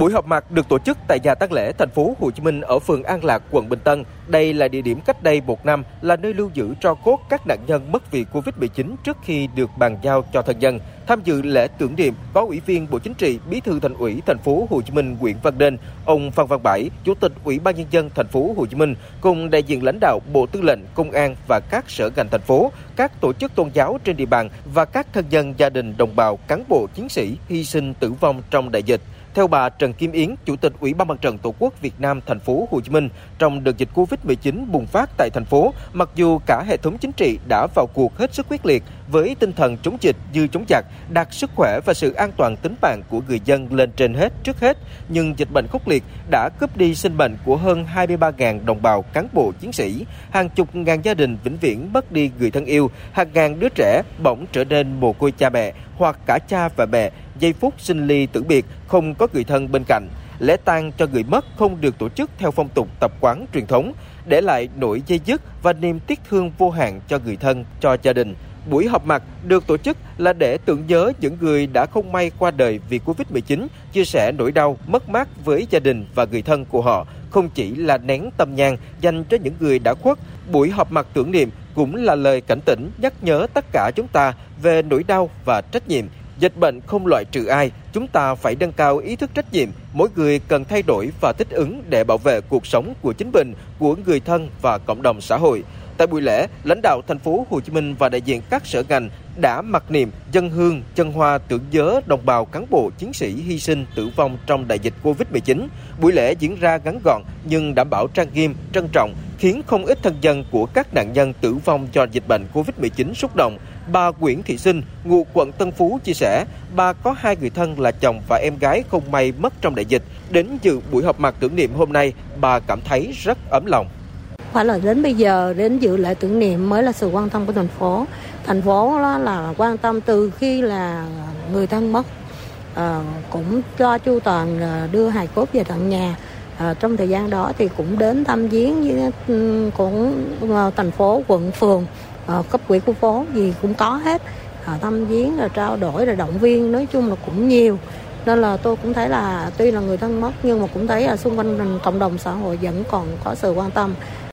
Buổi họp mặt được tổ chức tại nhà tang lễ thành phố Hồ Chí Minh ở phường An Lạc, quận Bình Tân. Đây là địa điểm cách đây một năm là nơi lưu giữ tro cốt các nạn nhân mất vì Covid-19 trước khi được bàn giao cho thân nhân. Tham dự lễ tưởng niệm có Ủy viên Bộ Chính trị, Bí thư Thành ủy thành phố Hồ Chí Minh Nguyễn Văn Nên, ông Phan Văn Bảy, Chủ tịch Ủy ban nhân dân thành phố Hồ Chí Minh cùng đại diện lãnh đạo Bộ Tư lệnh, Công an và các sở ngành thành phố, các tổ chức tôn giáo trên địa bàn và các thân nhân gia đình đồng bào cán bộ chiến sĩ hy sinh tử vong trong đại dịch. Theo bà Trần Kim Yến, Chủ tịch Ủy ban Mặt trận Tổ quốc Việt Nam thành phố Hồ Chí Minh, trong đợt dịch Covid-19 bùng phát tại thành phố, mặc dù cả hệ thống chính trị đã vào cuộc hết sức quyết liệt với tinh thần chống dịch như chống giặc, đặt sức khỏe và sự an toàn tính mạng của người dân lên trên hết trước hết, nhưng dịch bệnh khốc liệt đã cướp đi sinh mệnh của hơn 23.000 đồng bào cán bộ chiến sĩ, hàng chục ngàn gia đình vĩnh viễn mất đi người thân yêu, hàng ngàn đứa trẻ bỗng trở nên mồ côi cha mẹ hoặc cả cha và mẹ giây phút sinh ly tử biệt không có người thân bên cạnh. Lễ tang cho người mất không được tổ chức theo phong tục tập quán truyền thống, để lại nỗi dây dứt và niềm tiếc thương vô hạn cho người thân, cho gia đình. Buổi họp mặt được tổ chức là để tưởng nhớ những người đã không may qua đời vì Covid-19, chia sẻ nỗi đau, mất mát với gia đình và người thân của họ, không chỉ là nén tâm nhang dành cho những người đã khuất. Buổi họp mặt tưởng niệm cũng là lời cảnh tỉnh nhắc nhớ tất cả chúng ta về nỗi đau và trách nhiệm Dịch bệnh không loại trừ ai, chúng ta phải nâng cao ý thức trách nhiệm, mỗi người cần thay đổi và thích ứng để bảo vệ cuộc sống của chính mình, của người thân và cộng đồng xã hội. Tại buổi lễ, lãnh đạo thành phố Hồ Chí Minh và đại diện các sở ngành đã mặc niệm dân hương, chân hoa tưởng nhớ đồng bào cán bộ chiến sĩ hy sinh tử vong trong đại dịch Covid-19. Buổi lễ diễn ra ngắn gọn nhưng đảm bảo trang nghiêm, trân trọng, khiến không ít thân dân của các nạn nhân tử vong do dịch bệnh Covid-19 xúc động. Bà Nguyễn Thị Sinh, ngụ quận Tân Phú chia sẻ, bà có hai người thân là chồng và em gái không may mất trong đại dịch. Đến dự buổi họp mặt tưởng niệm hôm nay, bà cảm thấy rất ấm lòng. Phải là đến bây giờ đến dự lễ tưởng niệm mới là sự quan tâm của thành phố. Thành phố đó là quan tâm từ khi là người thân mất à, cũng cho chu toàn ờ, đưa hài cốt về tận nhà à, trong thời gian đó thì cũng đến thăm viếng với ừ, cũng ờ, thành phố quận phường à, cấp quỹ khu phố gì cũng có hết. À, thăm viếng rồi trao đổi rồi động viên nói chung là cũng nhiều. Nên là tôi cũng thấy là tuy là người thân mất nhưng mà cũng thấy là xung quanh cộng đồng xã hội vẫn còn có sự quan tâm.